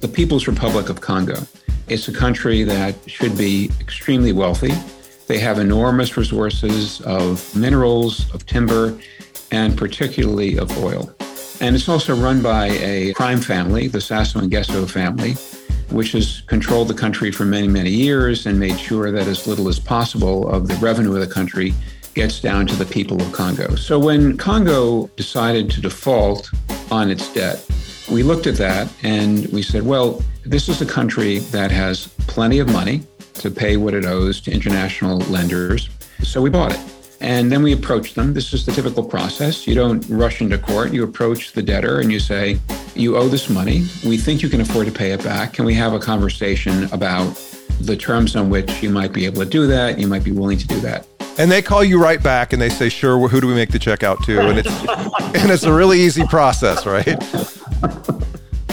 the People's Republic of Congo. It's a country that should be extremely wealthy. They have enormous resources of minerals, of timber, and particularly of oil. And it's also run by a crime family, the Sassou Nguesso family, which has controlled the country for many, many years and made sure that as little as possible of the revenue of the country gets down to the people of Congo. So when Congo decided to default on its debt, we looked at that and we said, well, this is a country that has plenty of money to pay what it owes to international lenders. So we bought it. And then we approached them. This is the typical process. You don't rush into court. You approach the debtor and you say, You owe this money. We think you can afford to pay it back. Can we have a conversation about the terms on which you might be able to do that? You might be willing to do that. And they call you right back and they say, Sure, who do we make the check out to? And it's, and it's a really easy process, right?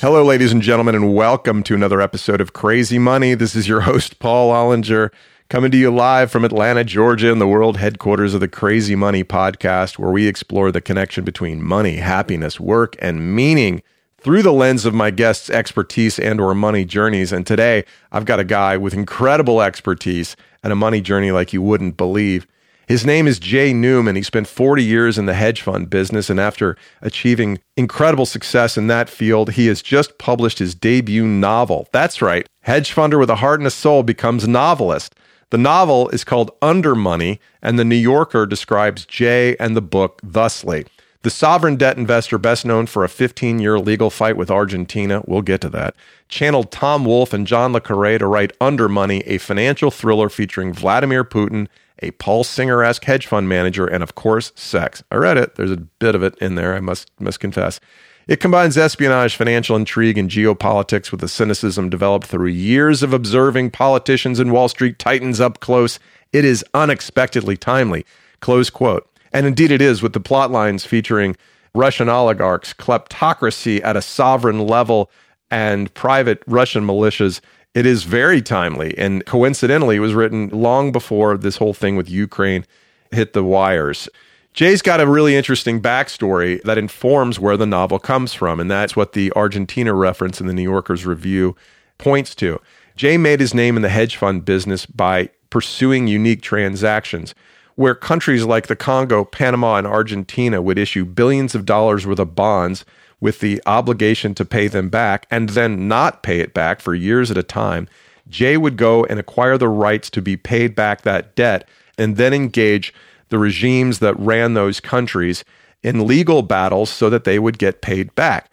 Hello, ladies and gentlemen, and welcome to another episode of Crazy Money. This is your host, Paul Ollinger. Coming to you live from Atlanta, Georgia, in the world headquarters of the Crazy Money podcast, where we explore the connection between money, happiness, work, and meaning through the lens of my guests' expertise and or money journeys. And today, I've got a guy with incredible expertise and a money journey like you wouldn't believe. His name is Jay Newman. He spent 40 years in the hedge fund business, and after achieving incredible success in that field, he has just published his debut novel. That's right, hedge funder with a heart and a soul becomes novelist. The novel is called Undermoney, and the New Yorker describes Jay and the book thusly. The sovereign debt investor, best known for a 15 year legal fight with Argentina, we'll get to that, channeled Tom Wolfe and John Le Carre to write Undermoney, a financial thriller featuring Vladimir Putin, a Paul Singer esque hedge fund manager, and of course, sex. I read it. There's a bit of it in there, I must, must confess. It combines espionage, financial intrigue, and geopolitics with the cynicism developed through years of observing politicians and Wall Street titans up close. It is unexpectedly timely. Close quote. And indeed it is, with the plot lines featuring Russian oligarchs, kleptocracy at a sovereign level, and private Russian militias. It is very timely. And coincidentally, it was written long before this whole thing with Ukraine hit the wires. Jay's got a really interesting backstory that informs where the novel comes from, and that's what the Argentina reference in the New Yorker's review points to. Jay made his name in the hedge fund business by pursuing unique transactions where countries like the Congo, Panama, and Argentina would issue billions of dollars worth of bonds with the obligation to pay them back and then not pay it back for years at a time. Jay would go and acquire the rights to be paid back that debt and then engage the regimes that ran those countries in legal battles so that they would get paid back.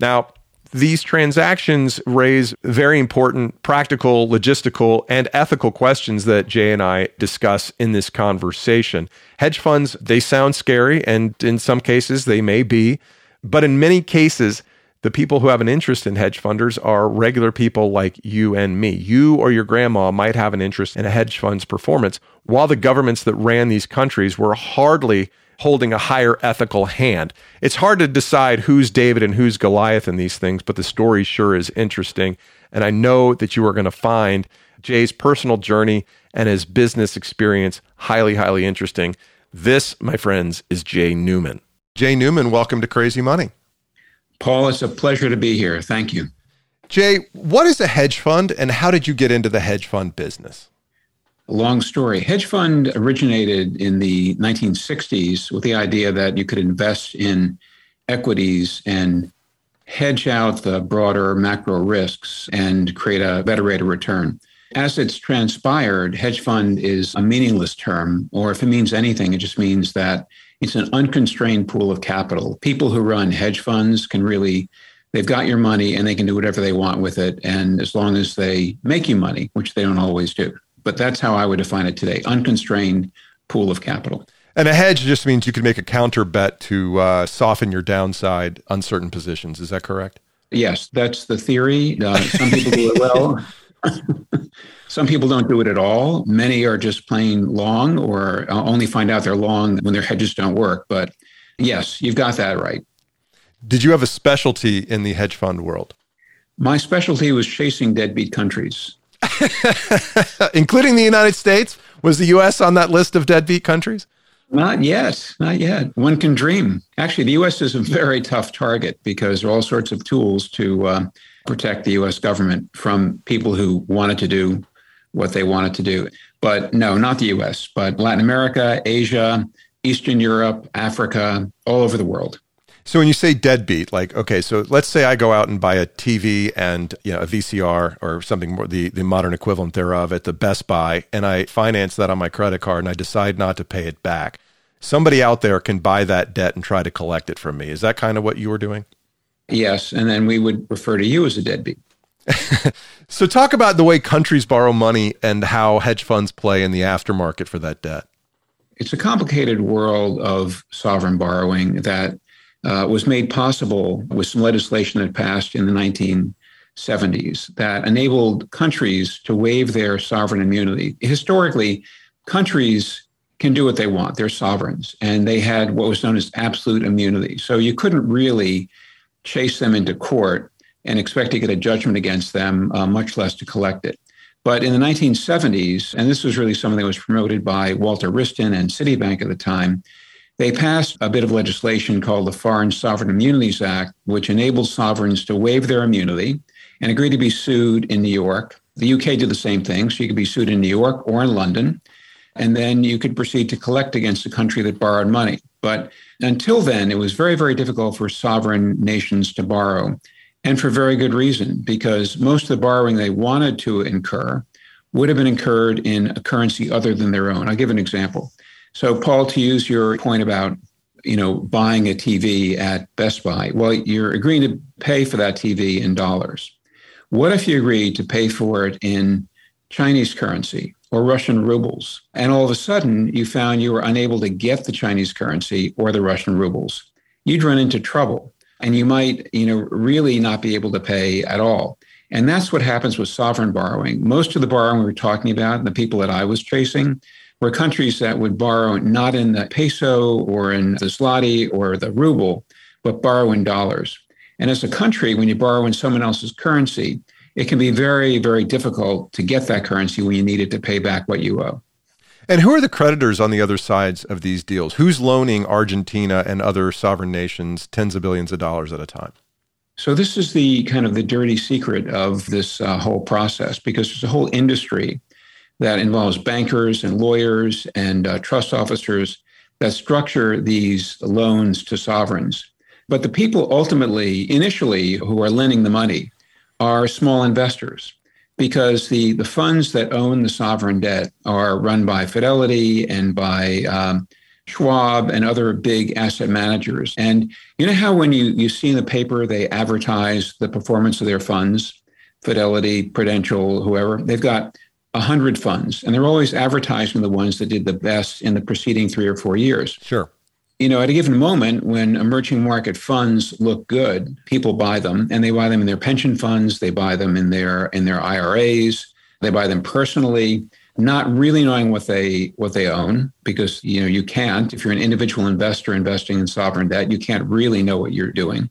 Now, these transactions raise very important practical, logistical, and ethical questions that Jay and I discuss in this conversation. Hedge funds, they sound scary, and in some cases, they may be. But in many cases, the people who have an interest in hedge funders are regular people like you and me. You or your grandma might have an interest in a hedge fund's performance, while the governments that ran these countries were hardly holding a higher ethical hand. It's hard to decide who's David and who's Goliath in these things, but the story sure is interesting. And I know that you are going to find Jay's personal journey and his business experience highly, highly interesting. This, my friends, is Jay Newman. Jay Newman, welcome to Crazy Money. Paul, it's a pleasure to be here. Thank you. Jay, what is a hedge fund and how did you get into the hedge fund business? long story. Hedge fund originated in the 1960s with the idea that you could invest in equities and hedge out the broader macro risks and create a better rate of return. As it's transpired, hedge fund is a meaningless term, or if it means anything, it just means that it's an unconstrained pool of capital. People who run hedge funds can really, they've got your money and they can do whatever they want with it. And as long as they make you money, which they don't always do. But that's how I would define it today unconstrained pool of capital. And a hedge just means you can make a counter bet to uh, soften your downside uncertain positions. Is that correct? Yes, that's the theory. Uh, some people do it well. some people don't do it at all. Many are just plain long or uh, only find out they're long when their hedges don't work. But yes, you've got that right. Did you have a specialty in the hedge fund world? My specialty was chasing deadbeat countries. including the United States. Was the U.S. on that list of deadbeat countries? Not yet. Not yet. One can dream. Actually, the U.S. is a very tough target because there are all sorts of tools to uh, protect the U.S. government from people who wanted to do what they wanted to do. But no, not the U.S., but Latin America, Asia, Eastern Europe, Africa, all over the world. So when you say deadbeat, like okay, so let's say I go out and buy a TV and you know a VCR or something more the the modern equivalent thereof at the Best Buy, and I finance that on my credit card, and I decide not to pay it back. Somebody out there can buy that debt and try to collect it from me. Is that kind of what you were doing? Yes, and then we would refer to you as a deadbeat. so talk about the way countries borrow money and how hedge funds play in the aftermarket for that debt. It's a complicated world of sovereign borrowing that uh, was made possible with some legislation that passed in the 1970s that enabled countries to waive their sovereign immunity. Historically, countries can do what they want, they're sovereigns, and they had what was known as absolute immunity. So you couldn't really chase them into court and expect to get a judgment against them, uh, much less to collect it. But in the 1970s, and this was really something that was promoted by Walter Wriston and Citibank at the time, they passed a bit of legislation called the Foreign Sovereign Immunities Act, which enables sovereigns to waive their immunity and agree to be sued in New York. The UK did the same thing, so you could be sued in New York or in London, and then you could proceed to collect against the country that borrowed money. But until then, it was very, very difficult for sovereign nations to borrow, and for very good reason, because most of the borrowing they wanted to incur would have been incurred in a currency other than their own. I'll give an example. So, Paul, to use your point about you know buying a TV at Best Buy, well, you're agreeing to pay for that TV in dollars. What if you agreed to pay for it in Chinese currency or Russian rubles, and all of a sudden you found you were unable to get the Chinese currency or the Russian rubles? You'd run into trouble, and you might you know really not be able to pay at all. And that's what happens with sovereign borrowing. Most of the borrowing we were talking about, and the people that I was chasing, were countries that would borrow not in the peso or in the zloty or the ruble, but borrow in dollars. And as a country, when you borrow in someone else's currency, it can be very, very difficult to get that currency when you need it to pay back what you owe. And who are the creditors on the other sides of these deals? Who's loaning Argentina and other sovereign nations tens of billions of dollars at a time? So this is the kind of the dirty secret of this uh, whole process because there's a whole industry that involves bankers and lawyers and uh, trust officers that structure these loans to sovereigns. But the people ultimately, initially, who are lending the money are small investors because the, the funds that own the sovereign debt are run by Fidelity and by um, Schwab and other big asset managers. And you know how when you, you see in the paper they advertise the performance of their funds, Fidelity, Prudential, whoever, they've got 100 funds, and they're always advertising the ones that did the best in the preceding three or four years. Sure. You know, at a given moment when emerging market funds look good, people buy them and they buy them in their pension funds, they buy them in their in their IRAs, they buy them personally, not really knowing what they what they own because you know you can't if you're an individual investor investing in sovereign debt, you can't really know what you're doing.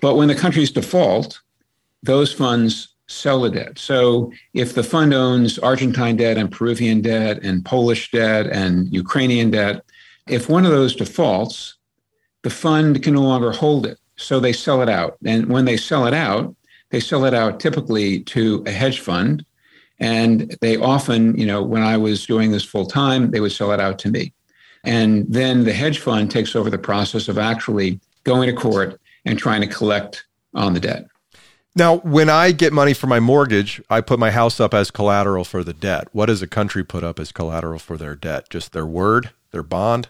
But when the countries default, those funds sell the debt. So if the fund owns Argentine debt and Peruvian debt and Polish debt and Ukrainian debt, if one of those defaults, the fund can no longer hold it. So they sell it out. And when they sell it out, they sell it out typically to a hedge fund. And they often, you know, when I was doing this full time, they would sell it out to me. And then the hedge fund takes over the process of actually going to court and trying to collect on the debt. Now, when I get money for my mortgage, I put my house up as collateral for the debt. What does a country put up as collateral for their debt? Just their word, their bond?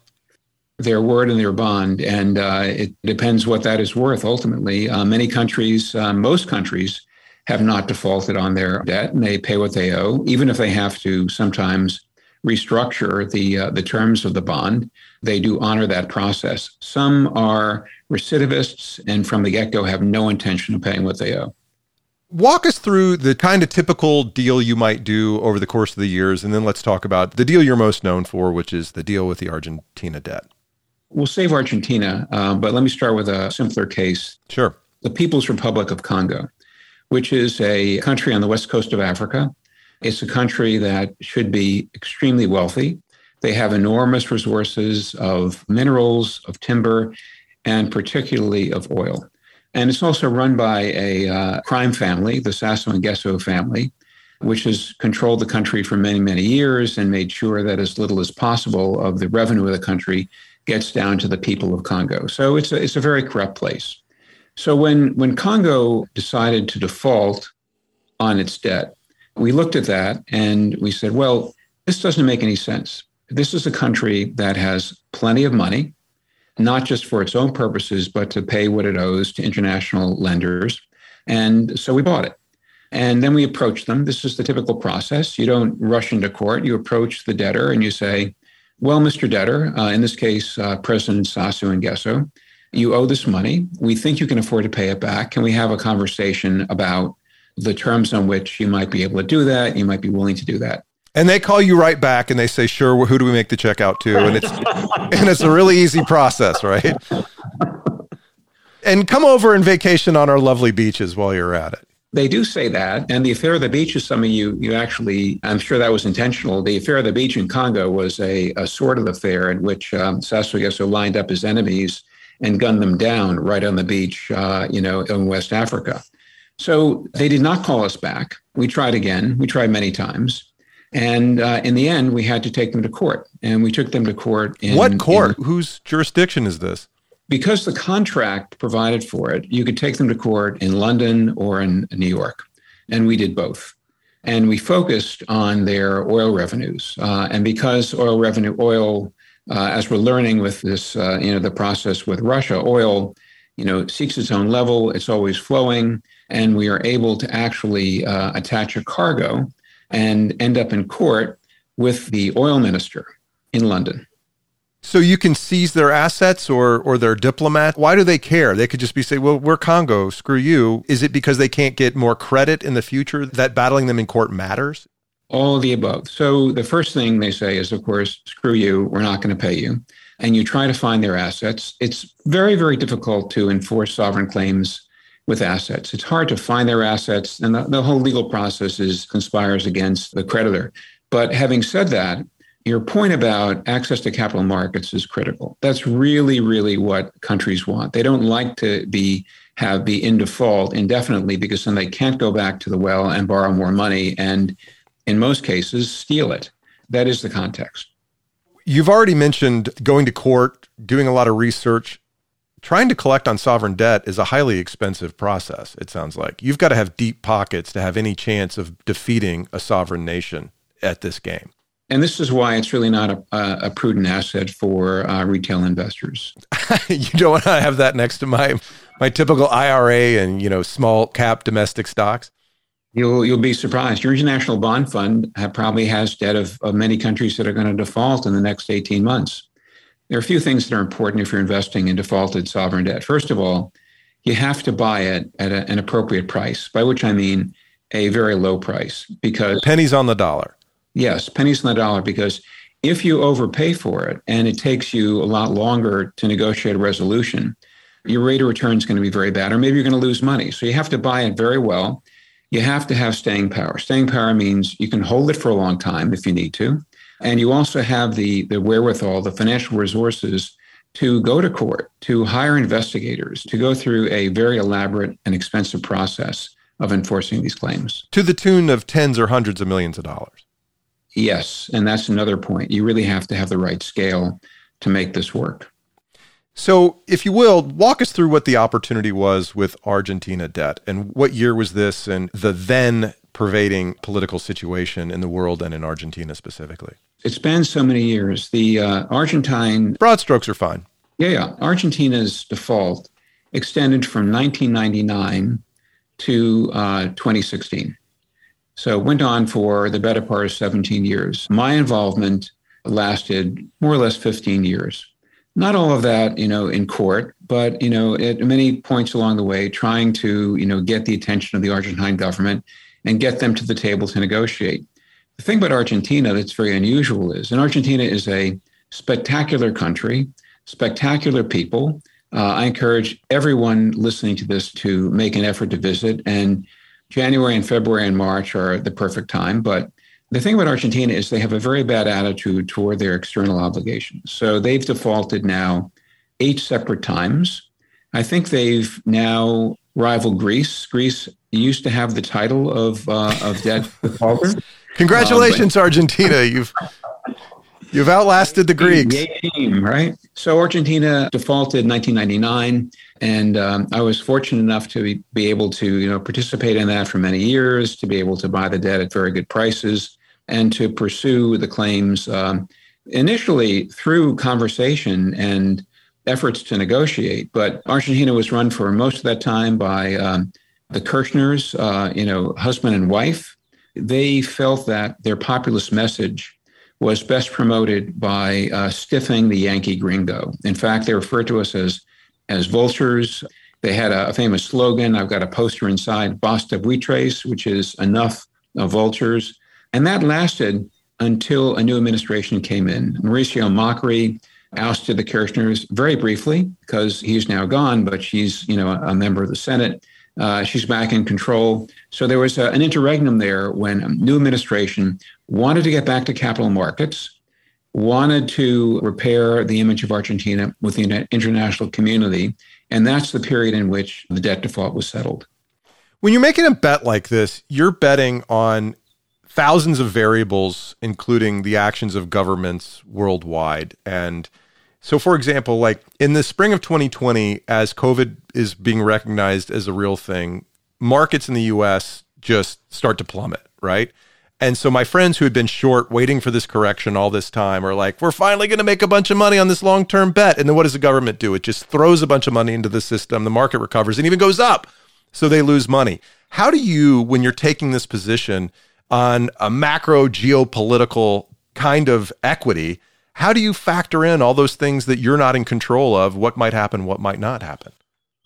Their word and their bond. And uh, it depends what that is worth ultimately. Uh, many countries, uh, most countries, have not defaulted on their debt and they pay what they owe, even if they have to sometimes restructure the uh, the terms of the bond. They do honor that process. Some are recidivists and from the get go have no intention of paying what they owe. Walk us through the kind of typical deal you might do over the course of the years, and then let's talk about the deal you're most known for, which is the deal with the Argentina debt. We'll save Argentina, uh, but let me start with a simpler case. Sure. The People's Republic of Congo, which is a country on the west coast of Africa. It's a country that should be extremely wealthy. They have enormous resources of minerals, of timber, and particularly of oil. And it's also run by a uh, crime family, the Sassou Nguesso family, which has controlled the country for many, many years and made sure that as little as possible of the revenue of the country gets down to the people of Congo. So it's a, it's a very corrupt place. So when, when Congo decided to default on its debt, we looked at that and we said, well, this doesn't make any sense. This is a country that has plenty of money, not just for its own purposes, but to pay what it owes to international lenders. And so we bought it. And then we approached them. This is the typical process. You don't rush into court. You approach the debtor and you say, well, Mr. Debtor, uh, in this case, uh, President Sassou Nguesso, you owe this money. We think you can afford to pay it back. Can we have a conversation about the terms on which you might be able to do that? You might be willing to do that. And they call you right back and they say, sure, who do we make the check out to? And it's, and it's a really easy process, right? And come over and vacation on our lovely beaches while you're at it. They do say that. And the affair of the beach is something you you actually, I'm sure that was intentional. The affair of the beach in Congo was a, a sort of affair in which um, Nguesso lined up his enemies and gunned them down right on the beach, uh, you know, in West Africa. So they did not call us back. We tried again. We tried many times. And uh, in the end, we had to take them to court. And we took them to court. In, what court? In, Whose jurisdiction is this? because the contract provided for it, you could take them to court in London or in New York. And we did both. And we focused on their oil revenues. Uh, and because oil revenue, oil, uh, as we're learning with this, uh, you know, the process with Russia, oil, you know, seeks its own level. It's always flowing. And we are able to actually uh, attach a cargo and end up in court with the oil minister in London. So you can seize their assets or or their diplomat. Why do they care? They could just be say, "Well, we're Congo. Screw you." Is it because they can't get more credit in the future that battling them in court matters? All of the above. So the first thing they say is, of course, "Screw you. We're not going to pay you." And you try to find their assets. It's very very difficult to enforce sovereign claims with assets. It's hard to find their assets, and the, the whole legal process is conspires against the creditor. But having said that, your point about access to capital markets is critical. That's really, really what countries want. They don't like to be have be in default indefinitely because then they can't go back to the well and borrow more money and in most cases steal it. That is the context. You've already mentioned going to court, doing a lot of research. Trying to collect on sovereign debt is a highly expensive process, it sounds like. You've got to have deep pockets to have any chance of defeating a sovereign nation at this game. And this is why it's really not a, a prudent asset for uh, retail investors. you don't want to have that next to my my typical IRA and you know small cap domestic stocks. You'll you'll be surprised. Your international bond fund have, probably has debt of, of many countries that are going to default in the next 18 months. There are a few things that are important if you're investing in defaulted sovereign debt. First of all, you have to buy it at a, an appropriate price, by which I mean a very low price, because pennies on the dollar. Yes, pennies on the dollar, because if you overpay for it and it takes you a lot longer to negotiate a resolution, your rate of return is going to be very bad, or maybe you're going to lose money. So you have to buy it very well. You have to have staying power. Staying power means you can hold it for a long time if you need to. And you also have the, the wherewithal, the financial resources to go to court, to hire investigators, to go through a very elaborate and expensive process of enforcing these claims. To the tune of tens or hundreds of millions of dollars. Yes. And that's another point. You really have to have the right scale to make this work. So, if you will, walk us through what the opportunity was with Argentina debt and what year was this and the then pervading political situation in the world and in Argentina specifically. It spans so many years. The uh, Argentine. Broad strokes are fine. Yeah, yeah. Argentina's default extended from 1999 to uh, 2016. So it went on for the better part of 17 years. My involvement lasted more or less 15 years. Not all of that, you know, in court, but, you know, at many points along the way, trying to, you know, get the attention of the Argentine government and get them to the table to negotiate. The thing about Argentina that's very unusual is, and Argentina is a spectacular country, spectacular people. Uh, I encourage everyone listening to this to make an effort to visit and January and February and March are the perfect time, but the thing about Argentina is they have a very bad attitude toward their external obligations. So they've defaulted now eight separate times. I think they've now rivaled Greece. Greece used to have the title of uh, of debt defaulter. Congratulations, um, but, Argentina! You've you've outlasted the Greeks. Team, right? So Argentina defaulted in 1999, and um, I was fortunate enough to be able to you know participate in that for many years, to be able to buy the debt at very good prices, and to pursue the claims um, initially through conversation and efforts to negotiate. But Argentina was run for most of that time by um, the Kirchners, uh, you know, husband and wife. They felt that their populist message was best promoted by uh, stiffing the Yankee gringo. In fact, they referred to us as as vultures. They had a, a famous slogan. I've got a poster inside, "Basta buitres," which is enough of vultures, and that lasted until a new administration came in. Mauricio Macri ousted the Kirchners very briefly because he's now gone, but she's you know a, a member of the Senate. Uh, she's back in control. So there was a, an interregnum there when a new administration wanted to get back to capital markets, wanted to repair the image of Argentina with the international community. And that's the period in which the debt default was settled. When you're making a bet like this, you're betting on thousands of variables, including the actions of governments worldwide. And so, for example, like in the spring of 2020, as COVID is being recognized as a real thing, markets in the US just start to plummet, right? And so, my friends who had been short waiting for this correction all this time are like, we're finally going to make a bunch of money on this long term bet. And then what does the government do? It just throws a bunch of money into the system. The market recovers and even goes up. So, they lose money. How do you, when you're taking this position on a macro geopolitical kind of equity, how do you factor in all those things that you're not in control of? What might happen, what might not happen?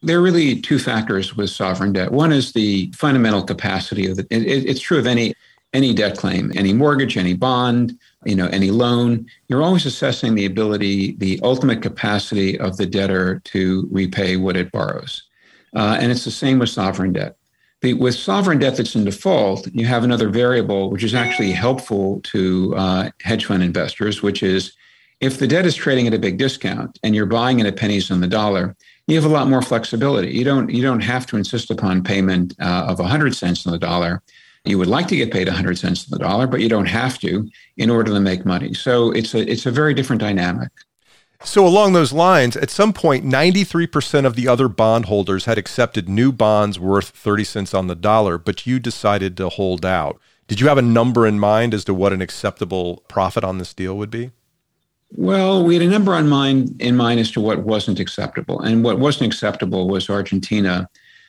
There are really two factors with sovereign debt. One is the fundamental capacity of the. It, it's true of any any debt claim, any mortgage, any bond, you know, any loan. You're always assessing the ability, the ultimate capacity of the debtor to repay what it borrows, uh, and it's the same with sovereign debt. With sovereign debt that's in default, you have another variable which is actually helpful to uh, hedge fund investors, which is if the debt is trading at a big discount and you're buying it at pennies on the dollar, you have a lot more flexibility. You don't you don't have to insist upon payment uh, of 100 cents on the dollar. You would like to get paid 100 cents on the dollar, but you don't have to in order to make money. So it's a it's a very different dynamic. So, along those lines, at some point, 93% of the other bondholders had accepted new bonds worth 30 cents on the dollar, but you decided to hold out. Did you have a number in mind as to what an acceptable profit on this deal would be? Well, we had a number on mind in mind as to what wasn't acceptable. And what wasn't acceptable was Argentina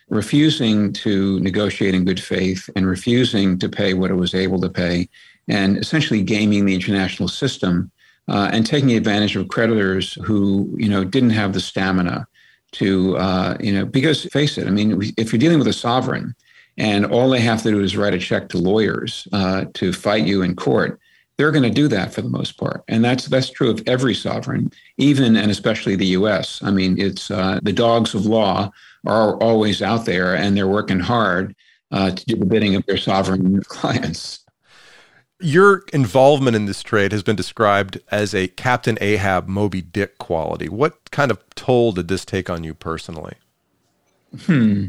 refusing to negotiate in good faith and refusing to pay what it was able to pay and essentially gaming the international system uh, and taking advantage of creditors who you know didn't have the stamina to uh, you know because face it, I mean, if you're dealing with a sovereign and all they have to do is write a check to lawyers uh, to fight you in court, they're going to do that for the most part, and that's that's true of every sovereign, even and especially the U.S. I mean, it's uh, the dogs of law are always out there, and they're working hard uh, to do the bidding of their sovereign clients. Your involvement in this trade has been described as a Captain Ahab Moby Dick quality. What kind of toll did this take on you personally? Hmm.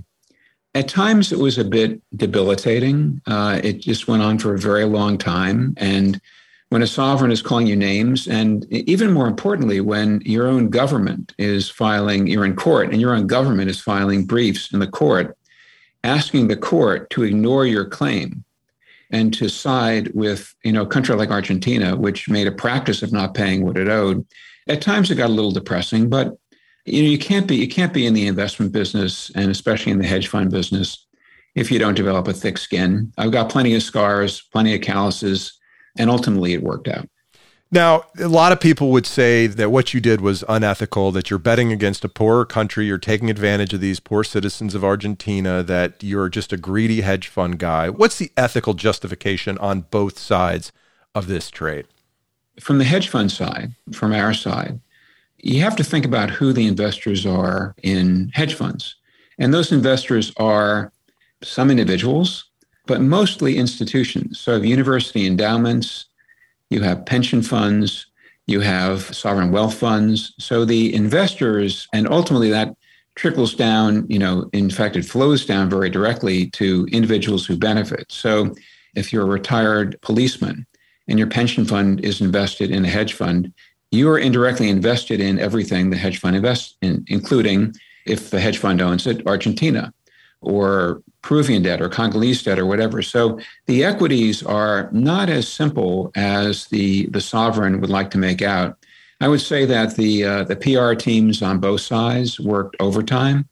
At times, it was a bit debilitating. Uh, it just went on for a very long time. And when a sovereign is calling you names, and even more importantly, when your own government is filing, you're in court, and your own government is filing briefs in the court asking the court to ignore your claim and to side with you know a country like Argentina, which made a practice of not paying what it owed. At times, it got a little depressing, but you know you can't be you can't be in the investment business and especially in the hedge fund business if you don't develop a thick skin. I've got plenty of scars, plenty of calluses, and ultimately it worked out. Now, a lot of people would say that what you did was unethical, that you're betting against a poorer country, you're taking advantage of these poor citizens of Argentina, that you're just a greedy hedge fund guy. What's the ethical justification on both sides of this trade? From the hedge fund side, from our side, you have to think about who the investors are in hedge funds. And those investors are some individuals, but mostly institutions. So, university endowments, you have pension funds, you have sovereign wealth funds. So, the investors, and ultimately that trickles down, you know, in fact, it flows down very directly to individuals who benefit. So, if you're a retired policeman and your pension fund is invested in a hedge fund, you are indirectly invested in everything the hedge fund invests in, including if the hedge fund owns it, Argentina or Peruvian debt or Congolese debt or whatever. So the equities are not as simple as the, the sovereign would like to make out. I would say that the, uh, the PR teams on both sides worked overtime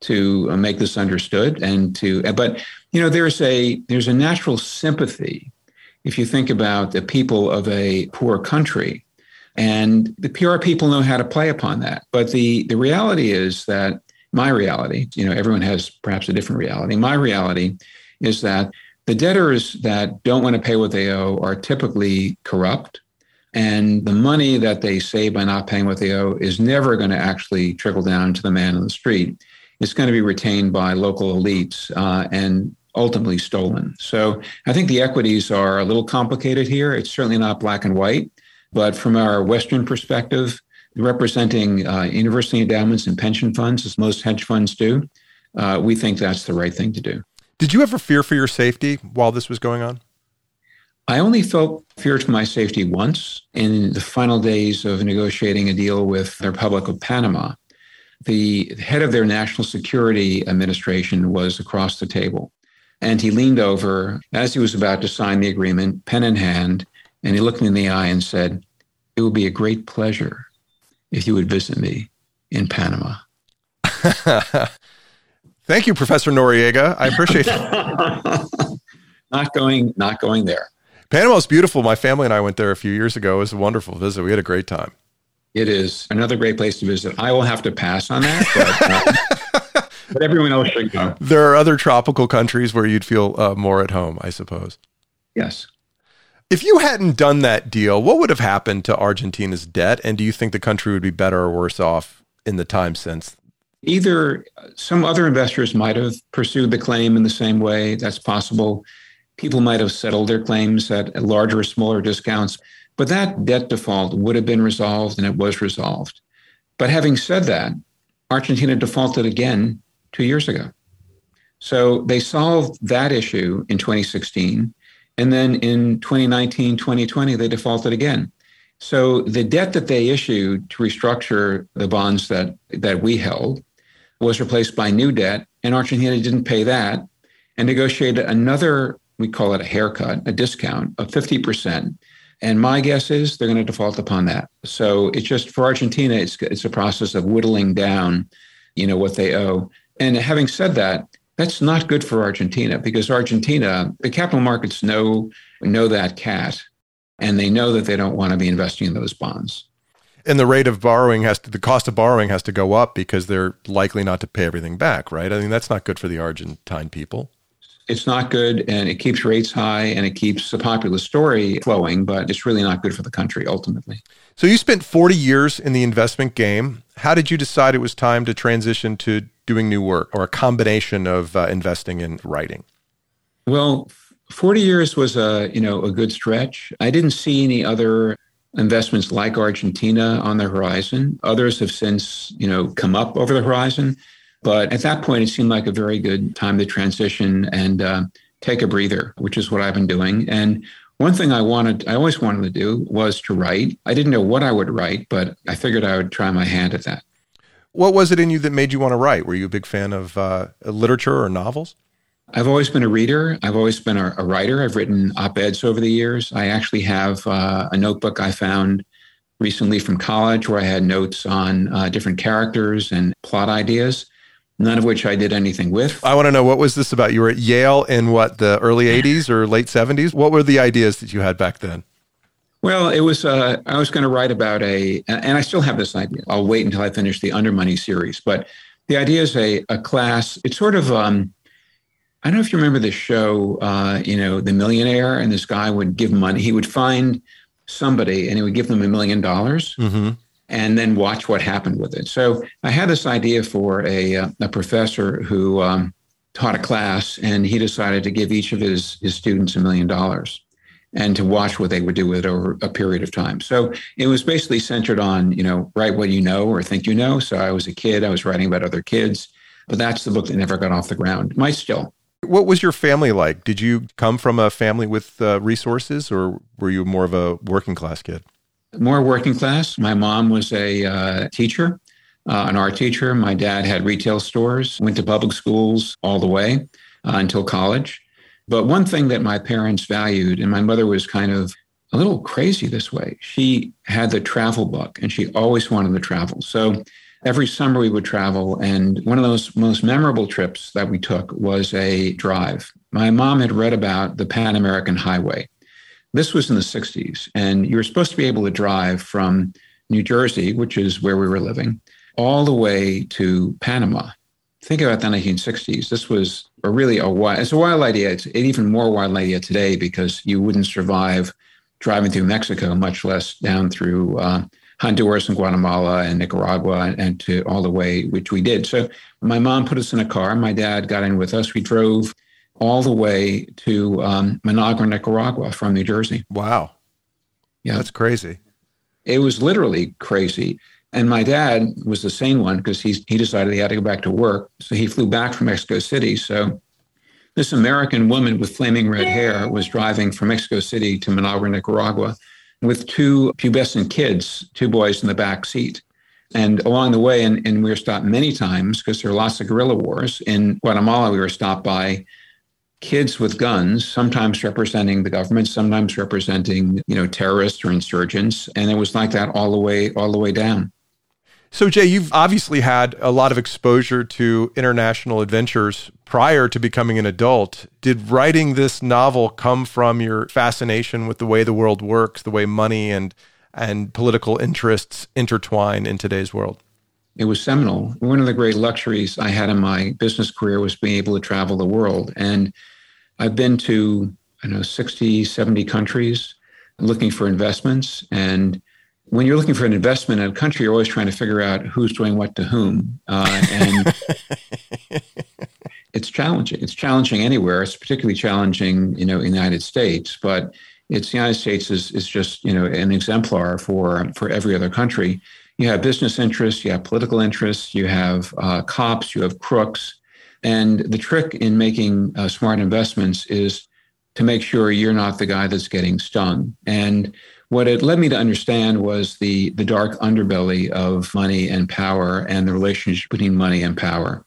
to uh, make this understood and to, but you know, there's a, there's a natural sympathy if you think about the people of a poor country and the PR people know how to play upon that. But the, the reality is that my reality, you know, everyone has perhaps a different reality. My reality is that the debtors that don't want to pay what they owe are typically corrupt. And the money that they save by not paying what they owe is never going to actually trickle down to the man on the street. It's going to be retained by local elites uh, and ultimately stolen. So I think the equities are a little complicated here. It's certainly not black and white. But from our Western perspective, representing uh, university endowments and pension funds, as most hedge funds do, uh, we think that's the right thing to do. Did you ever fear for your safety while this was going on? I only felt fear for my safety once in the final days of negotiating a deal with the Republic of Panama. The head of their national security administration was across the table. And he leaned over as he was about to sign the agreement, pen in hand, and he looked me in the eye and said, It will be a great pleasure if you would visit me in Panama. Thank you, Professor Noriega. I appreciate it. not going, not going there. Panama is beautiful. My family and I went there a few years ago. It was a wonderful visit. We had a great time. It is another great place to visit. I will have to pass on that, but, uh, but everyone else should go. There are other tropical countries where you'd feel uh, more at home, I suppose. Yes. If you hadn't done that deal, what would have happened to Argentina's debt? And do you think the country would be better or worse off in the time since? Either uh, some other investors might have pursued the claim in the same way. That's possible. People might have settled their claims at larger or smaller discounts. But that debt default would have been resolved and it was resolved. But having said that, Argentina defaulted again two years ago. So they solved that issue in 2016. And then in 2019, 2020, they defaulted again. So the debt that they issued to restructure the bonds that, that we held was replaced by new debt, and Argentina didn't pay that and negotiated another, we call it a haircut, a discount of 50%. And my guess is they're going to default upon that. So it's just for Argentina, it's, it's a process of whittling down, you know, what they owe. And having said that, that's not good for Argentina because Argentina, the capital markets know know that cat, and they know that they don't want to be investing in those bonds. And the rate of borrowing has to, the cost of borrowing has to go up because they're likely not to pay everything back, right? I mean, that's not good for the Argentine people. It's not good, and it keeps rates high, and it keeps the popular story flowing, but it's really not good for the country ultimately. So you spent 40 years in the investment game. How did you decide it was time to transition to doing new work or a combination of uh, investing and writing? Well, 40 years was a, you know, a good stretch. I didn't see any other investments like Argentina on the horizon. Others have since, you know, come up over the horizon. But at that point, it seemed like a very good time to transition and uh, take a breather, which is what I've been doing. And one thing I wanted, I always wanted to do was to write. I didn't know what I would write, but I figured I would try my hand at that. What was it in you that made you want to write? Were you a big fan of uh, literature or novels? I've always been a reader. I've always been a, a writer. I've written op eds over the years. I actually have uh, a notebook I found recently from college where I had notes on uh, different characters and plot ideas, none of which I did anything with. I want to know what was this about? You were at Yale in what, the early 80s or late 70s? What were the ideas that you had back then? Well, it was, uh, I was going to write about a, and I still have this idea. I'll wait until I finish the Undermoney series. But the idea is a, a class, it's sort of, um, I don't know if you remember the show, uh, you know, The Millionaire, and this guy would give money. He would find somebody and he would give them a million dollars mm-hmm. And then watch what happened with it. So I had this idea for a, uh, a professor who um, taught a class, and he decided to give each of his, his students a million dollars and to watch what they would do with it over a period of time. So it was basically centered on, you know, write what you know or think you know. So I was a kid, I was writing about other kids, but that's the book that never got off the ground. Might still. What was your family like? Did you come from a family with uh, resources or were you more of a working class kid? More working class. My mom was a uh, teacher, uh, an art teacher. My dad had retail stores, went to public schools all the way uh, until college. But one thing that my parents valued, and my mother was kind of a little crazy this way, she had the travel book and she always wanted to travel. So every summer we would travel. And one of those most memorable trips that we took was a drive. My mom had read about the Pan American Highway. This was in the 60s, and you were supposed to be able to drive from New Jersey, which is where we were living, all the way to Panama think about the 1960s. This was a really a wild, it's a wild idea. It's an even more wild idea today because you wouldn't survive driving through Mexico, much less down through uh, Honduras and Guatemala and Nicaragua and, and to all the way, which we did. So my mom put us in a car. My dad got in with us. We drove all the way to um, Managua, Nicaragua from New Jersey. Wow. Yeah. That's crazy. It was literally crazy. And my dad was the sane one because he he decided he had to go back to work. So he flew back from Mexico City. So this American woman with flaming red hair was driving from Mexico City to Managua, Nicaragua, with two pubescent kids, two boys in the back seat. And along the way, and, and we were stopped many times because there are lots of guerrilla wars. In Guatemala, we were stopped by kids with guns, sometimes representing the government, sometimes representing, you know, terrorists or insurgents. And it was like that all the way, all the way down. So, Jay, you've obviously had a lot of exposure to international adventures prior to becoming an adult. Did writing this novel come from your fascination with the way the world works, the way money and and political interests intertwine in today's world? It was seminal. One of the great luxuries I had in my business career was being able to travel the world. And I've been to, I know, 60, 70 countries looking for investments. And when you're looking for an investment in a country, you're always trying to figure out who's doing what to whom. Uh, and it's challenging. It's challenging anywhere. It's particularly challenging, you know, in the United States. But it's the United States is, is just, you know, an exemplar for for every other country. You have business interests, you have political interests, you have uh, cops, you have crooks. And the trick in making uh, smart investments is to make sure you're not the guy that's getting stung. And what it led me to understand was the the dark underbelly of money and power and the relationship between money and power.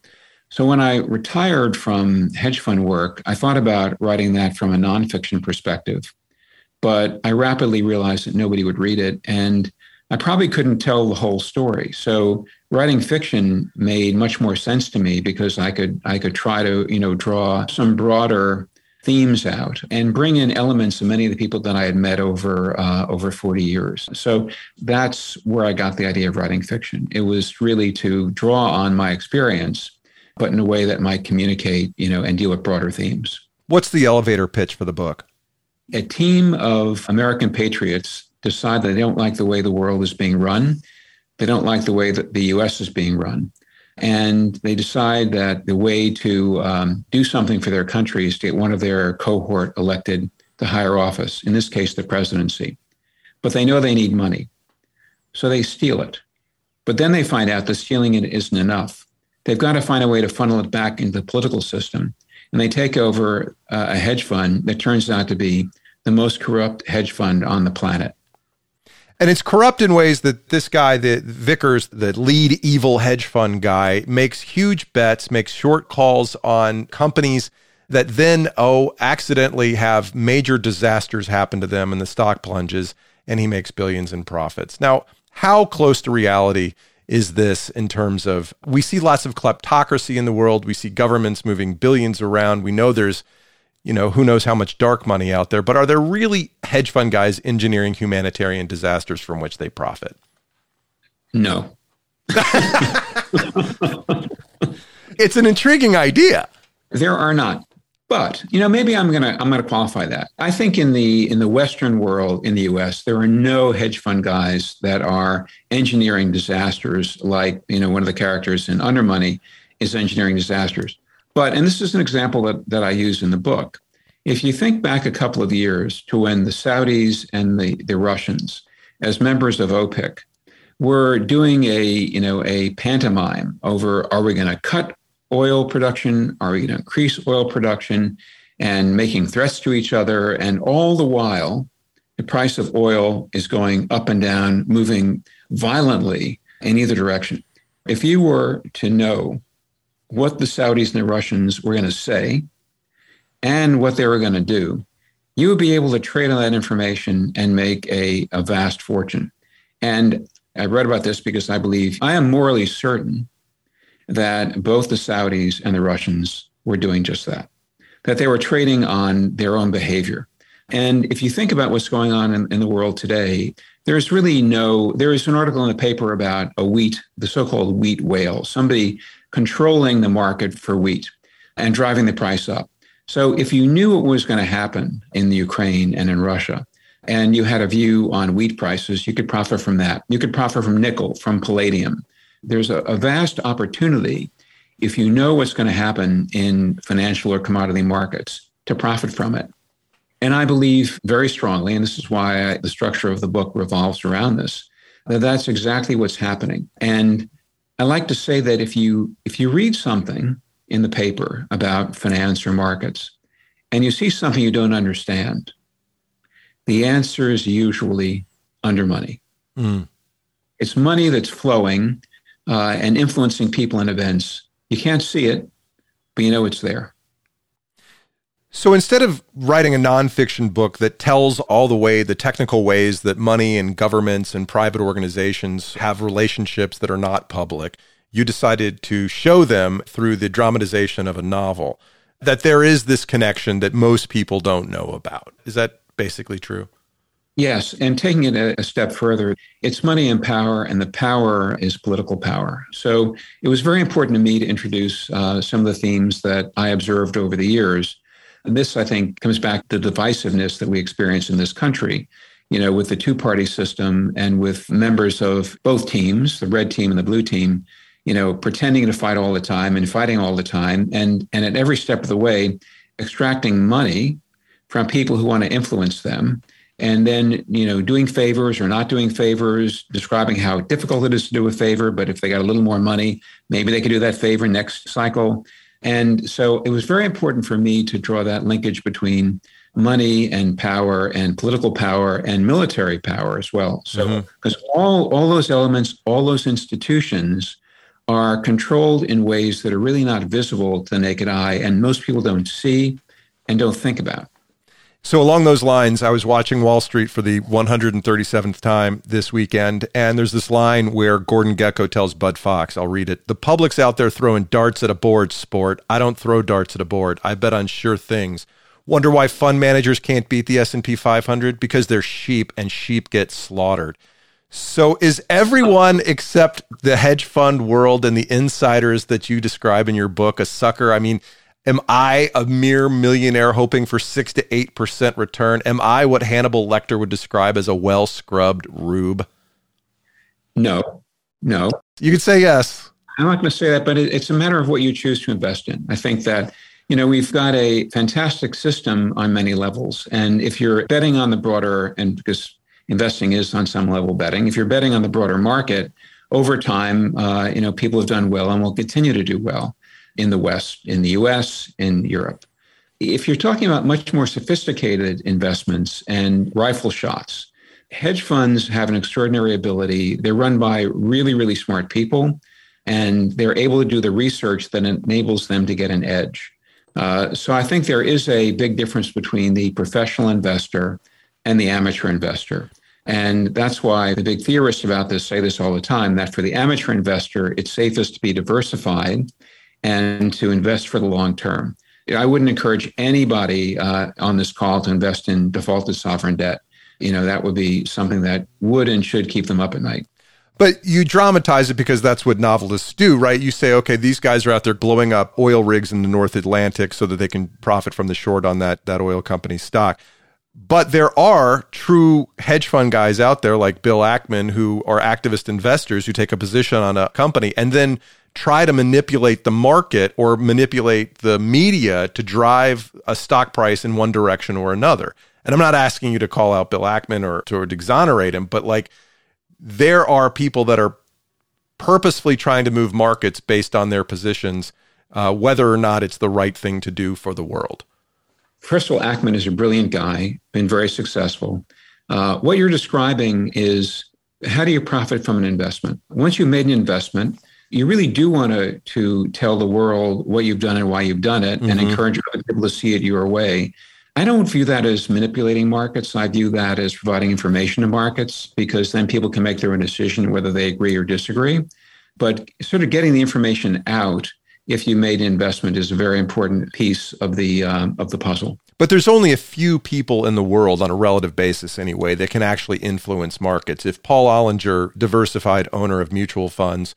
So when I retired from hedge fund work, I thought about writing that from a nonfiction perspective, but I rapidly realized that nobody would read it, and I probably couldn't tell the whole story. So writing fiction made much more sense to me because I could I could try to you know draw some broader themes out and bring in elements of many of the people that I had met over uh, over 40 years. So that's where I got the idea of writing fiction. It was really to draw on my experience, but in a way that might communicate, you know, and deal with broader themes. What's the elevator pitch for the book? A team of American patriots decide that they don't like the way the world is being run. They don't like the way that the US is being run. And they decide that the way to um, do something for their country is to get one of their cohort elected to higher office, in this case, the presidency. But they know they need money. So they steal it. But then they find out that stealing it isn't enough. They've got to find a way to funnel it back into the political system. And they take over uh, a hedge fund that turns out to be the most corrupt hedge fund on the planet. And it's corrupt in ways that this guy, the Vickers, the lead evil hedge fund guy, makes huge bets, makes short calls on companies that then, oh, accidentally have major disasters happen to them and the stock plunges and he makes billions in profits. Now, how close to reality is this in terms of we see lots of kleptocracy in the world, we see governments moving billions around, we know there's you know, who knows how much dark money out there, but are there really hedge fund guys engineering humanitarian disasters from which they profit? No. it's an intriguing idea. There are not. But, you know, maybe I'm going to I'm going to qualify that. I think in the in the western world in the US there are no hedge fund guys that are engineering disasters like, you know, one of the characters in Undermoney is engineering disasters. But, and this is an example that, that I use in the book. If you think back a couple of years to when the Saudis and the, the Russians, as members of OPEC, were doing a, you know, a pantomime over are we going to cut oil production? Are we going to increase oil production? And making threats to each other. And all the while, the price of oil is going up and down, moving violently in either direction. If you were to know what the Saudis and the Russians were going to say and what they were going to do, you would be able to trade on that information and make a, a vast fortune. And I read about this because I believe I am morally certain that both the Saudis and the Russians were doing just that, that they were trading on their own behavior. And if you think about what's going on in, in the world today, there's really no, there is an article in the paper about a wheat, the so called wheat whale, somebody controlling the market for wheat and driving the price up. So if you knew what was going to happen in the Ukraine and in Russia, and you had a view on wheat prices, you could profit from that. You could profit from nickel, from palladium. There's a, a vast opportunity if you know what's going to happen in financial or commodity markets to profit from it. And I believe very strongly, and this is why I, the structure of the book revolves around this, that that's exactly what's happening. And I like to say that if you if you read something in the paper about finance or markets and you see something you don't understand, the answer is usually under money. Mm. It's money that's flowing uh, and influencing people and events. You can't see it, but you know it's there. So instead of writing a nonfiction book that tells all the way the technical ways that money and governments and private organizations have relationships that are not public, you decided to show them through the dramatization of a novel that there is this connection that most people don't know about. Is that basically true? Yes. And taking it a, step further, it's money and power, and the power is political power. So it was very important to me to introduce uh, some of the themes that I observed over the years this, I think, comes back to the divisiveness that we experience in this country, you know, with the two party system and with members of both teams, the red team and the blue team, you know, pretending to fight all the time and fighting all the time. And, and at every step of the way, extracting money from people who want to influence them and then you know doing favors or not doing favors describing how difficult it is to do a favor but if they got a little more money maybe they could do that favor next cycle and so it was very important for me to draw that linkage between money and power and political power and military power as well. So because mm-hmm. all all those elements, all those institutions are controlled in ways that are really not visible to the naked eye and most people don't see and don't think about. So, along those lines, I was watching Wall Street for the 137th time this weekend, and there's this line where Gordon Gekko tells Bud Fox, I'll read it. The public's out there throwing darts at a board, sport. I don't throw darts at a board. I bet on sure things. Wonder why fund managers can't beat the S&P 500? Because they're sheep, and sheep get slaughtered. So, is everyone except the hedge fund world and the insiders that you describe in your book a sucker? I mean, Am I a mere millionaire hoping for six to eight percent return? Am I what Hannibal Lecter would describe as a well scrubbed rube? No, no. You could say yes. I'm not going to say that, but it's a matter of what you choose to invest in. I think that you know we've got a fantastic system on many levels, and if you're betting on the broader, and because investing is on some level betting, if you're betting on the broader market over time, uh, you know people have done well and will continue to do well in the West, in the US, in Europe. If you're talking about much more sophisticated investments and rifle shots, hedge funds have an extraordinary ability. They're run by really, really smart people, and they're able to do the research that enables them to get an edge. Uh, so I think there is a big difference between the professional investor and the amateur investor. And that's why the big theorists about this say this all the time that for the amateur investor, it's safest to be diversified and to invest for the long term. I wouldn't encourage anybody uh, on this call to invest in defaulted sovereign debt. You know, that would be something that would and should keep them up at night. But you dramatize it because that's what novelists do, right? You say, okay, these guys are out there blowing up oil rigs in the North Atlantic so that they can profit from the short on that, that oil company stock. But there are true hedge fund guys out there like Bill Ackman who are activist investors who take a position on a company and then try to manipulate the market or manipulate the media to drive a stock price in one direction or another. And I'm not asking you to call out Bill Ackman or to exonerate him, but like there are people that are purposefully trying to move markets based on their positions, uh, whether or not it's the right thing to do for the world. First of all, Ackman is a brilliant guy, been very successful. Uh, what you're describing is how do you profit from an investment? Once you've made an investment, you really do want to, to tell the world what you've done and why you've done it mm-hmm. and encourage other people to see it your way. I don't view that as manipulating markets. I view that as providing information to markets because then people can make their own decision whether they agree or disagree. But sort of getting the information out if you made an investment is a very important piece of the um, of the puzzle. But there's only a few people in the world on a relative basis anyway that can actually influence markets. If Paul Ollinger, diversified owner of mutual funds,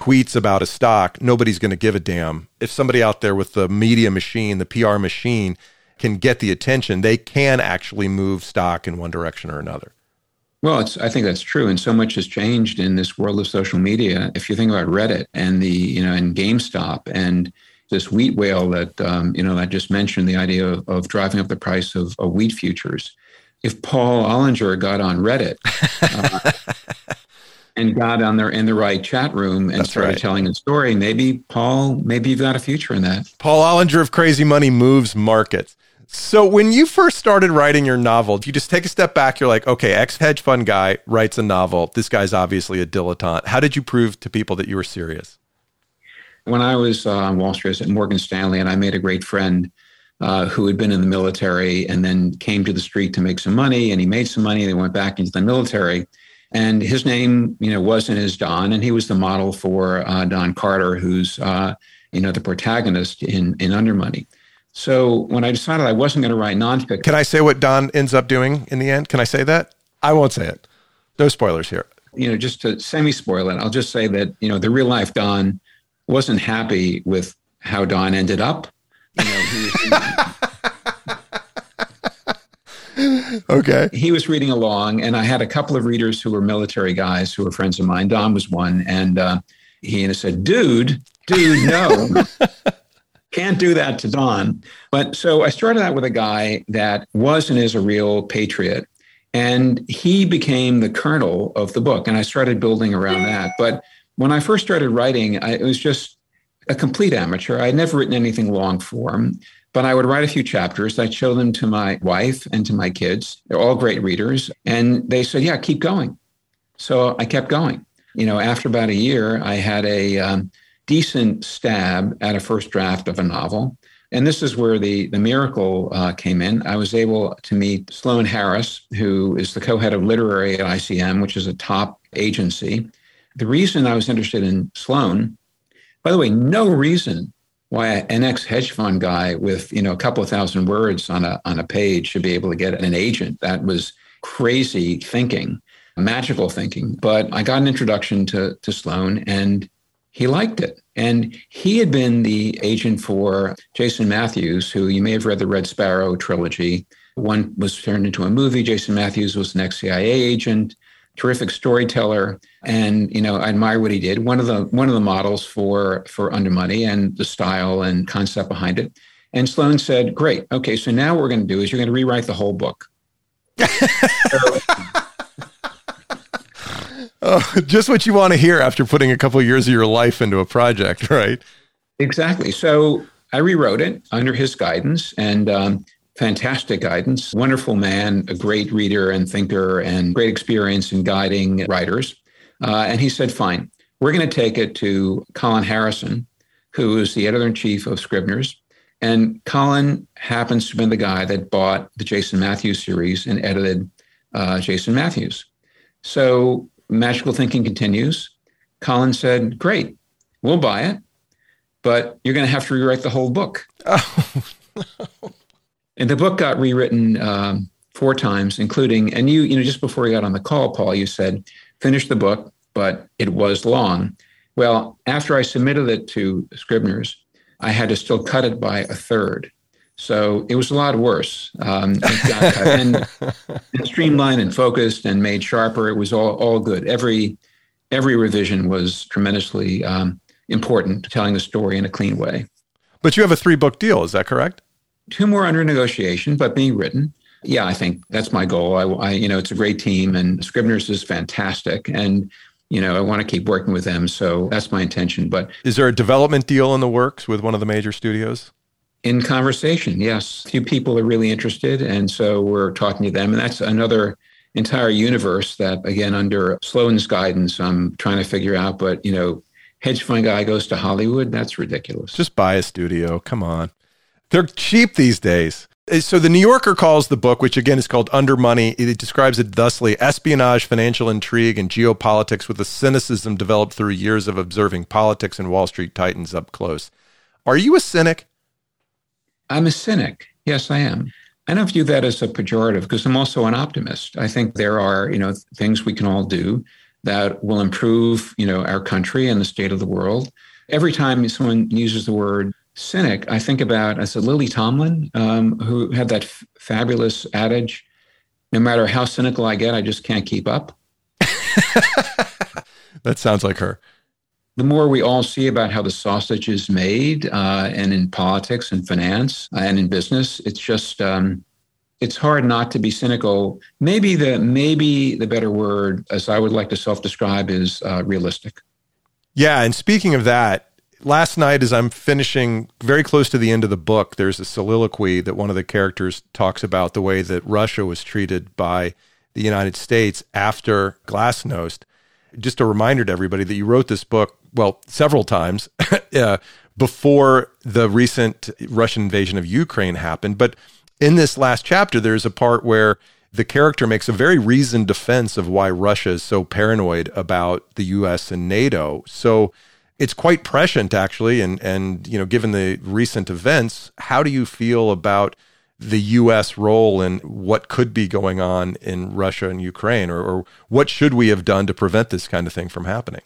tweets about a stock, nobody's going to give a damn. If somebody out there with the media machine, the PR machine, can get the attention, they can actually move stock in one direction or another. Well, I think that's true, and so much has changed in this world of social media. If you think about Reddit and the you know and GameStop and this wheat whale that um, you know I just mentioned, the idea of, of driving up the price of, of, wheat futures. If Paul Ollinger got on Reddit, uh, and got on there in the right chat room and That's started right. telling a story, maybe Paul, maybe you've got a future in that. Paul Ollinger of Crazy Money moves markets. So when you first started writing your novel, if you just take a step back, you're like, okay, ex hedge fund guy writes a novel. This guy's obviously a dilettante. How did you prove to people that you were serious? When I was uh, on Wall Street at Morgan Stanley, and I made a great friend uh, who had been in the military and then came to the street to make some money, and he made some money. And they went back into the military and his name, you know, wasn't as Don, and he was the model for uh, Don Carter, who's uh, you know the protagonist in in Undermoney. So when I decided I wasn't going to write nonfiction, can I say what Don ends up doing in the end? Can I say that? I won't say it. No spoilers here. You know, just to semi spoil it, I'll just say that you know the real life Don wasn't happy with how Don ended up. You know, okay. He was reading along, and I had a couple of readers who were military guys who were friends of mine. Don was one, and uh, he said, "Dude, dude, no." Can't do that to Don. But so I started out with a guy that was and is a real patriot. And he became the kernel of the book. And I started building around that. But when I first started writing, I, it was just a complete amateur. I'd never written anything long form. But I would write a few chapters. I'd show them to my wife and to my kids. They're all great readers. And they said, yeah, keep going. So I kept going. You know, after about a year, I had a um, decent stab at a first draft of a novel. And this is where the, the miracle uh, came in. I was able to meet Sloane Harris, who is the co head of literary at ICM, which is a top agency. The reason I was interested in Sloane, by the way, no reason why an ex hedge fund guy with you know a couple of thousand words on a on a page should be able to get an agent. That was crazy thinking, magical thinking. But I got an introduction to to Sloane, and he liked it. And he had been the agent for Jason Matthews, who you may have read the Red Sparrow trilogy. One was turned into a movie. Jason Matthews was an ex CIA agent terrific storyteller, and you know I admire what he did. One of the one of the models for for Undermoney and the style and concept behind it. And Sloane said, "Great, okay. So now what we're going to do is you're going to rewrite the whole book." oh, just what you want to hear after putting a couple of years of your life into a project, right? Exactly. So I rewrote it under his guidance, and um, fantastic guidance, wonderful man, a great reader and thinker, and great experience in guiding writers. Uh, and he said, fine, we're going to take it to Colin Harrison, who is the editor in chief of Scribner's. And Colin happens to be the guy that bought the Jason Matthews series and edited uh, Jason Matthews. So magical thinking continues. Colin said, Great, we'll buy it, but you're going to have to rewrite the whole book. Oh, no. And the book got rewritten um, four times, including, and you, you know, just before we got on the call, Paul, you said, finish the book, but it was long. Well, after I submitted it to Scribner's, I had to still cut it by a third. So it was a lot worse. Um, and, and, streamlined and focused and made sharper. It was all all good. Every every revision was tremendously um, important, to telling the story in a clean way. But you have a three book deal, is that correct? Two more under negotiation, but being written. Yeah, I think that's my goal. I, I you know, it's a great team, and Scribner's is fantastic, and you know, I want to keep working with them. So that's my intention. But is there a development deal in the works with one of the major studios? In conversation, yes. A few people are really interested, and so we're talking to them, and that's another entire universe that, again, under Sloane's guidance, I'm trying to figure out. But you know, hedge fund guy goes to Hollywood. That's ridiculous. Just buy a studio. Come on. They're cheap these days. Uh, so the New Yorker calls the book, which again is called Undermoney, it describes it thusly espionage, financial intrigue, and geopolitics with a cynicism developed through years of observing politics and Wall Street titans up close. Are you a cynic? I'm a cynic. Yes, I am. I don't view that as a pejorative because I'm also an optimist. I think there are, you know, things we can all do that will improve, you know, our country and the state of the world. Every time someone uses the word cynic, I think about I said, Lily Tomlin, um, who had that f- fabulous adage: "No matter how cynical I get, I just can't keep up." that sounds like her. The more we all see about how the sausage is made, uh, and in politics and finance uh, and in business, it's just um, it's hard not to be cynical. Maybe the maybe the better word, as I would like to self-describe, is uh, realistic. Yeah, and speaking of that, last night as I'm finishing very close to the end of the book, there's a soliloquy that one of the characters talks about the way that Russia was treated by the United States after Glasnost. Just a reminder to everybody that you wrote this book, well, several times uh, before the recent Russian invasion of Ukraine happened, but in this last chapter, there's a part where the character makes a very reasoned defense of why Russia is so paranoid about the US and NATO. So it's quite prescient actually and and you know given the recent events, how do you feel about the US role in what could be going on in Russia and Ukraine or, or what should we have done to prevent this kind of thing from happening?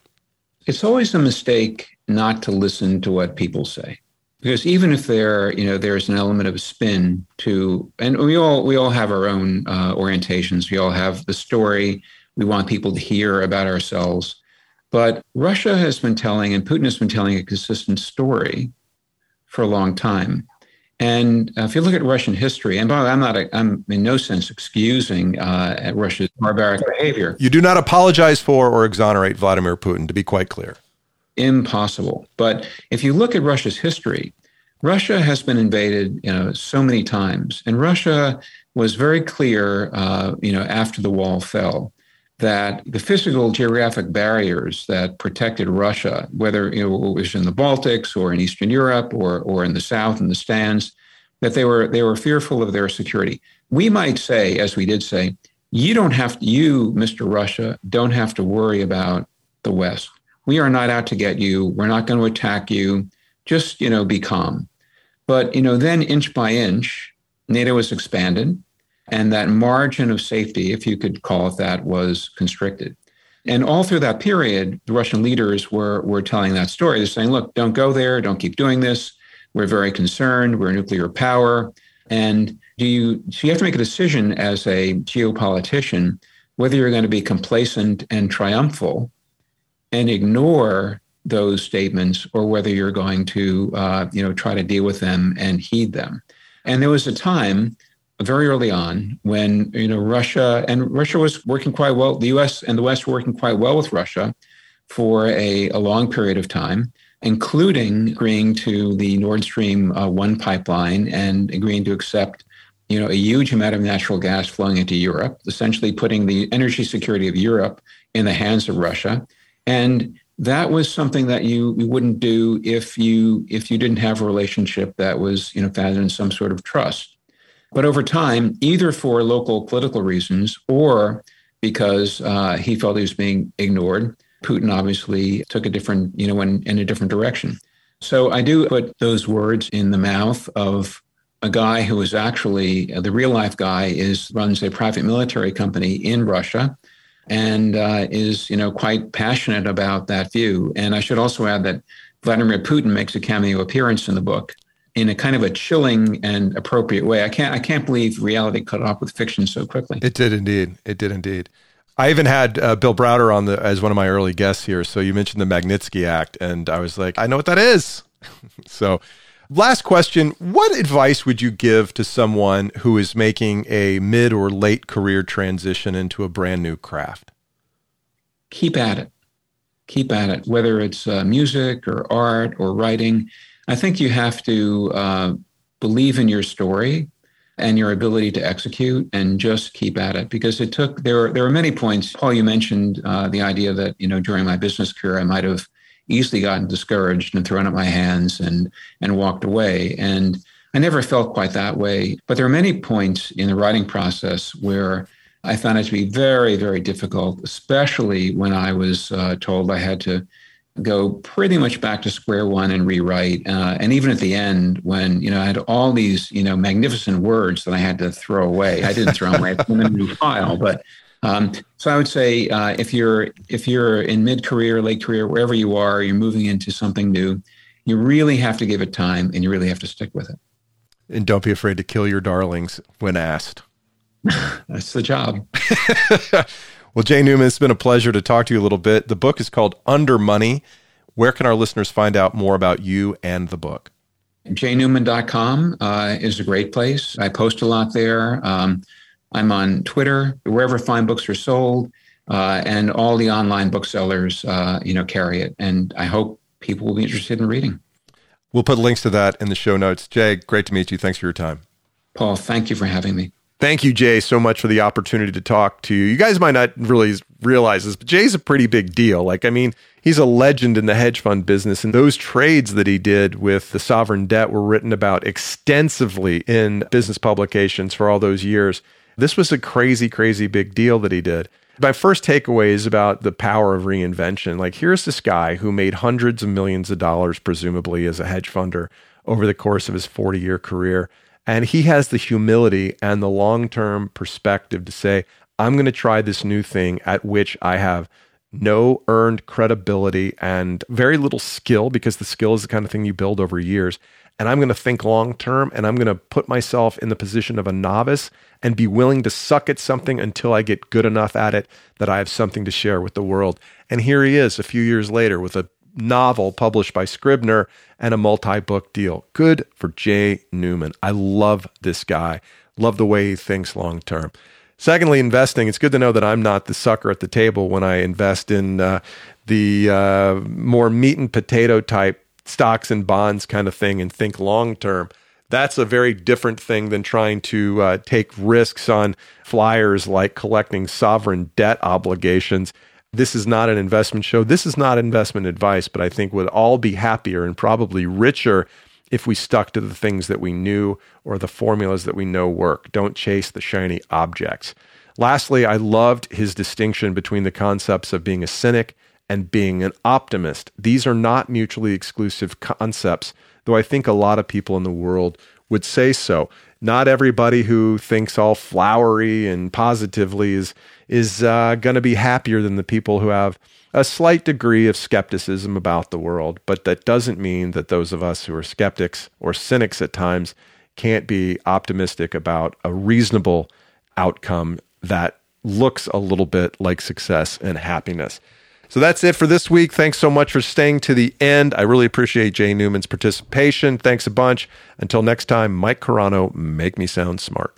It's always a mistake not to listen to what people say. Because even if there you know there's an element of spin to and we all we all have our own uh, orientations. We all have the story. We want people to hear about ourselves but russia has been telling and putin has been telling a consistent story for a long time and uh, if you look at Russian history, and by the way, I'm not, a, I'm in no sense excusing uh, Russia's barbaric behavior. You do not apologize for or exonerate Vladimir Putin, to be quite clear impossible. But if you look at Russia's history, Russia has been invaded, you know, so many times, and Russia was very clear, uh, you know, after the wall fell, that the physical geographic barriers that protected Russia, whether it was in the Baltics or in Eastern Europe or or in the South in the stands, that they were they were fearful of their security. We might say, as we did say, you don't have to, you, Mr. Russia, don't have to worry about the West we are not out to get you. We're not going to attack you. Just, you know, be calm. But, you know, then inch by inch, NATO was expanded and that margin of safety, if you could call it that, was constricted. And all through that period, the Russian leaders were, were telling that story. They're saying, look, don't go there. Don't keep doing this. We're very concerned. We're a nuclear power. And do you, so you have to make a decision as a geopolitician whether you're going to be complacent and triumphal and ignore those statements or whether you're going to uh, you know try to deal with them and heed them and there was a time very early on when you know russia and russia was working quite well the us and the west were working quite well with russia for a, a long period of time including agreeing to the nord stream uh, 1 pipeline and agreeing to accept you know a huge amount of natural gas flowing into europe essentially putting the energy security of europe in the hands of russia and that was something that you, you wouldn't do if you if you didn't have a relationship that was you know founded in some sort of trust. But over time, either for local political reasons or because uh, he felt he was being ignored, Putin obviously took a different you know in, in a different direction. So I do put those words in the mouth of a guy who is actually uh, the real life guy is runs a private military company in Russia and uh, is you know quite passionate about that view. And I should also add that Vladimir Putin makes a cameo appearance in the book in a kind of a chilling and appropriate way. I can't I can't believe reality cut off with fiction so quickly. It did indeed. It did indeed. I even had uh, Bill Browder on the as one of my early guests here. So you mentioned the Magnitsky Act, and I was like, I know what that is. so, last question: What advice would you give to someone who is making a mid or late career transition into a brand new craft? Keep at it. Keep at it. Whether it's uh, music or art or writing, I think you have to uh, believe in your story and your ability to execute and just keep at it. Because it took there were there were many points. Paul you mentioned uh, the idea that you know during my business career i might have easily gotten discouraged and thrown up my hands and and walked away. And i never felt quite that way. But there are many points in the writing process where i found it to be very very difficult especially when i was uh, told i had to go pretty much back to square one and rewrite. Uh, and even at the end, when you know I had all these you know magnificent words that I had to throw away, I didn't throw them away. I put them in a new file. But um, so I would say uh, if you're if you're in mid career, late career, wherever you are, you're moving into something new. You really have to give it time, and you really have to stick with it. And don't be afraid to kill your darlings when asked. That's the job. Well, Jay Newman, it's been a pleasure to talk to you a little bit. The book is called Undermoney. Where can our listeners find out more about you and the book? jaynewman.com uh, is a great place. I post a lot there. Um, I'm on Twitter, wherever fine books are sold, uh, and all the online booksellers, uh, you know, carry it. And I hope people will be interested in reading. We'll put links to that in the show notes. Jay, great to meet you. Thanks for your time. Paul, thank you for having me. Thank you, Jay, so much for the opportunity to talk to you. You guys might not really realize this, but Jay's a pretty big deal. Like, I mean, he's a legend in the hedge fund business, and those trades that he did with the sovereign debt were written about extensively in business publications for all those years. This was a crazy, crazy big deal that he did. My first takeaway is about the power of reinvention. Like, here's this guy who made hundreds of millions of dollars, presumably, as a hedge funder over the course of his 40 year career. And he has the humility and the long term perspective to say, I'm going to try this new thing at which I have no earned credibility and very little skill because the skill is the kind of thing you build over years. And I'm going to think long term and I'm going to put myself in the position of a novice and be willing to suck at something until I get good enough at it that I have something to share with the world. And here he is a few years later with a novel published by Scribner and a multi book deal. Good for Jay Newman. I love this guy. Love the way he thinks long term. Secondly, investing. It's good to know that I'm not the sucker at the table when I invest in uh, the uh, more meat and potato type stocks and bonds kind of thing and think long term. That's a very different thing than trying to uh, take risks on flyers like collecting sovereign debt obligations this is not an investment show. This is not investment advice, but I think we'd all be happier and probably richer if we stuck to the things that we knew or the formulas that we know work. Don't chase the shiny objects. Lastly, I loved his distinction between the concepts of being a cynic and being an optimist. These are not mutually exclusive concepts, though I think a lot of people in the world would say so. Not everybody who thinks all flowery and positively is is uh, going to be happier than the people who have a slight degree of skepticism about the world. But that doesn't mean that those of us who are skeptics or cynics at times can't be optimistic about a reasonable outcome that looks a little bit like success and happiness. So that's it for this week. Thanks so much for staying to the end. I really appreciate Jay Newman's participation. Thanks a bunch. Until next time, Mike Carano, make me sound smart.